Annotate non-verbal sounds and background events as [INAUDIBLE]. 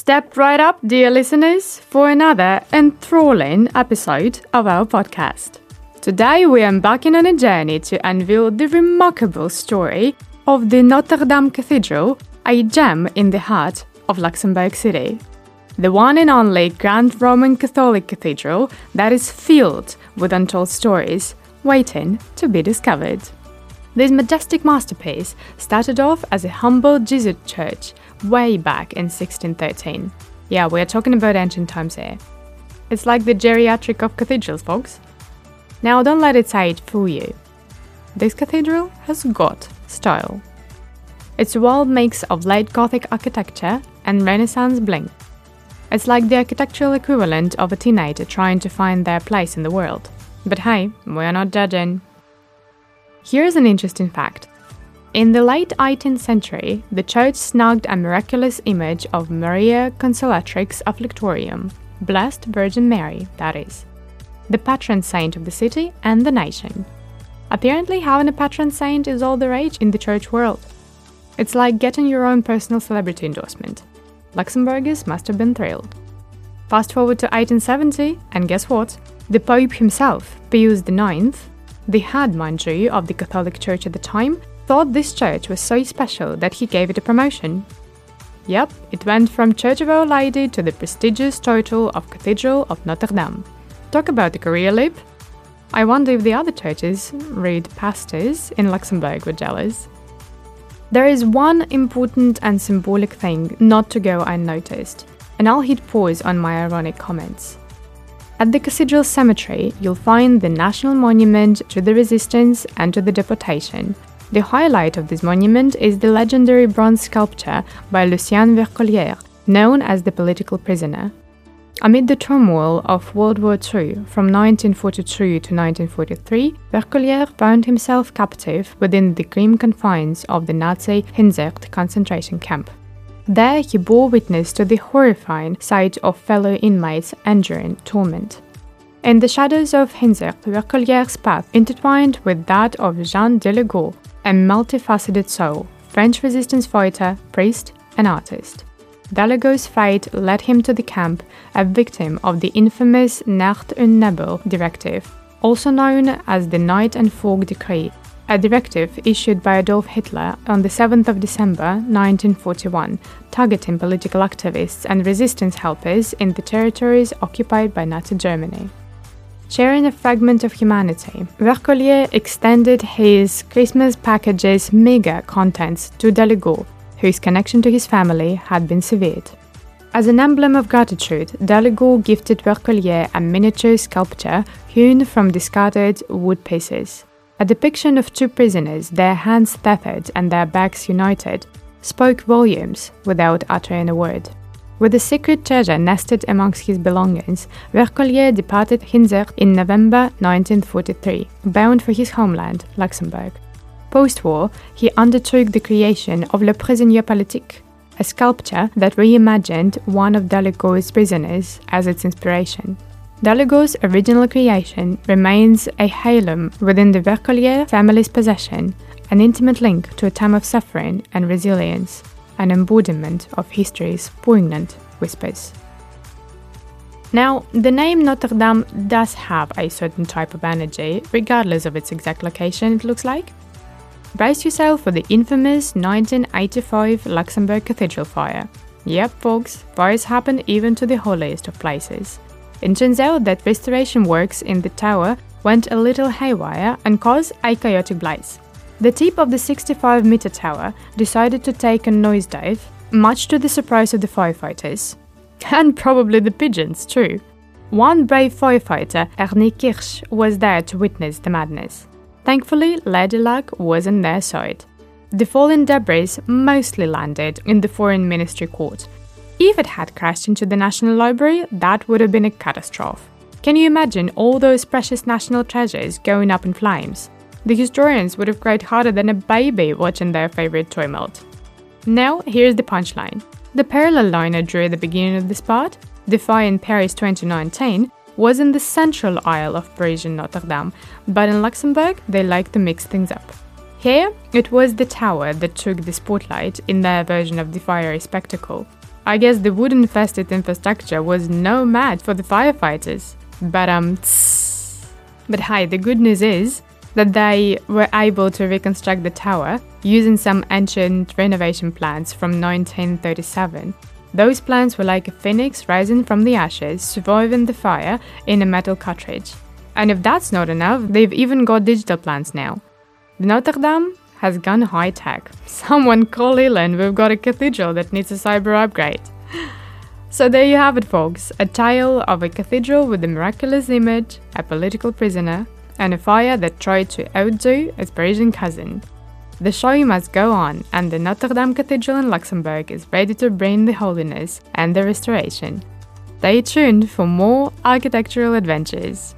Step right up, dear listeners, for another enthralling episode of our podcast. Today we are embarking on a journey to unveil the remarkable story of the Notre Dame Cathedral, a gem in the heart of Luxembourg City. The one and only Grand Roman Catholic Cathedral that is filled with untold stories waiting to be discovered. This majestic masterpiece started off as a humble Jesuit church way back in 1613. Yeah, we're talking about ancient times here. It's like the geriatric of cathedrals, folks. Now, don't let its age fool you. This cathedral has got style. Its wall mix of late Gothic architecture and Renaissance bling. It's like the architectural equivalent of a teenager trying to find their place in the world. But hey, we're not judging. Here's an interesting fact. In the late 18th century, the church snugged a miraculous image of Maria Consolatrix Afflictorum, Blessed Virgin Mary, that is, the patron saint of the city and the nation. Apparently, having a patron saint is all the rage in the church world. It's like getting your own personal celebrity endorsement. Luxembourgers must have been thrilled. Fast forward to 1870, and guess what? The Pope himself, Pius IX, the head, mind you, of the Catholic Church at the time, thought this church was so special that he gave it a promotion. Yep, it went from Church of Our Lady to the prestigious title of Cathedral of Notre Dame. Talk about a career leap. I wonder if the other churches, read pastors, in Luxembourg were jealous. There is one important and symbolic thing not to go unnoticed, and I'll hit pause on my ironic comments. At the Cathedral Cemetery, you'll find the National Monument to the Resistance and to the Deportation. The highlight of this monument is the legendary bronze sculpture by Lucien Vercollier, known as the political prisoner. Amid the turmoil of World War II from 1942 to 1943, Vercollier found himself captive within the grim confines of the Nazi Hinzert concentration camp. There, he bore witness to the horrifying sight of fellow inmates enduring torment. In the shadows of Hinzert, Vercollier's path intertwined with that of Jean Daligault, a multifaceted soul, French resistance fighter, priest, and artist. Daligault's fate led him to the camp, a victim of the infamous Nacht und Nebel directive, also known as the Night and Fog Decree, a directive issued by Adolf Hitler on the 7th of December 1941, targeting political activists and resistance helpers in the territories occupied by Nazi Germany. Sharing a fragment of humanity, Vercollier extended his Christmas package's meager contents to Daligault, whose connection to his family had been severed. As an emblem of gratitude, Daligault gifted Vercollier a miniature sculpture hewn from discarded wood pieces. A depiction of two prisoners, their hands tethered and their backs united, spoke volumes without uttering a word. With a secret treasure nested amongst his belongings, Vercollier departed Hinzert in November 1943, bound for his homeland, Luxembourg. Post war, he undertook the creation of Le Prisonnier Politique, a sculpture that reimagined one of Daligault's prisoners as its inspiration. Daligault's original creation remains a heirloom within the Vercollier family's possession, an intimate link to a time of suffering and resilience, an embodiment of history's poignant whispers. Now, the name Notre Dame does have a certain type of energy, regardless of its exact location, it looks like. Brace yourself for the infamous 1985 Luxembourg Cathedral fire. Yep, folks, fires happen even to the holiest of places. It turns out that restoration works in the tower went a little haywire and caused a chaotic blaze. The tip of the 65 meter tower decided to take a nosedive, much to the surprise of the firefighters. [LAUGHS] And probably the pigeons, too. One brave firefighter, Ernie Kirsch, was there to witness the madness. Thankfully, Lady Luck was on their side. The fallen debris mostly landed in the Foreign Ministry Court, if it had crashed into the National Library, that would have been a catastrophe. Can you imagine all those precious national treasures going up in flames? The historians would have cried harder than a baby watching their favorite toy melt. Now, here's the punchline. The parallel line I drew at the beginning of this part, Defying Paris 2019, was in the central aisle of Parisian Notre Dame, but in Luxembourg, they like to mix things up. Here, it was the tower that took the spotlight in their version of the fiery spectacle. I guess the wood infested infrastructure was no match for the firefighters. But um, tss. but hi, the good news is that they were able to reconstruct the tower using some ancient renovation plans from 1937. Those plans were like a phoenix rising from the ashes, surviving the fire in a metal cartridge. And if that's not enough, they've even got digital plans now. Notre Dame has gone high tech. [LAUGHS] Someone call Elon, we've got a cathedral that needs a cyber upgrade. [LAUGHS] So there you have it, folks a tale of a cathedral with a miraculous image, a political prisoner, and a fire that tried to outdo its Parisian cousin. The show must go on, and the Notre Dame Cathedral in Luxembourg is ready to bring the holiness and the restoration. Stay tuned for more architectural adventures.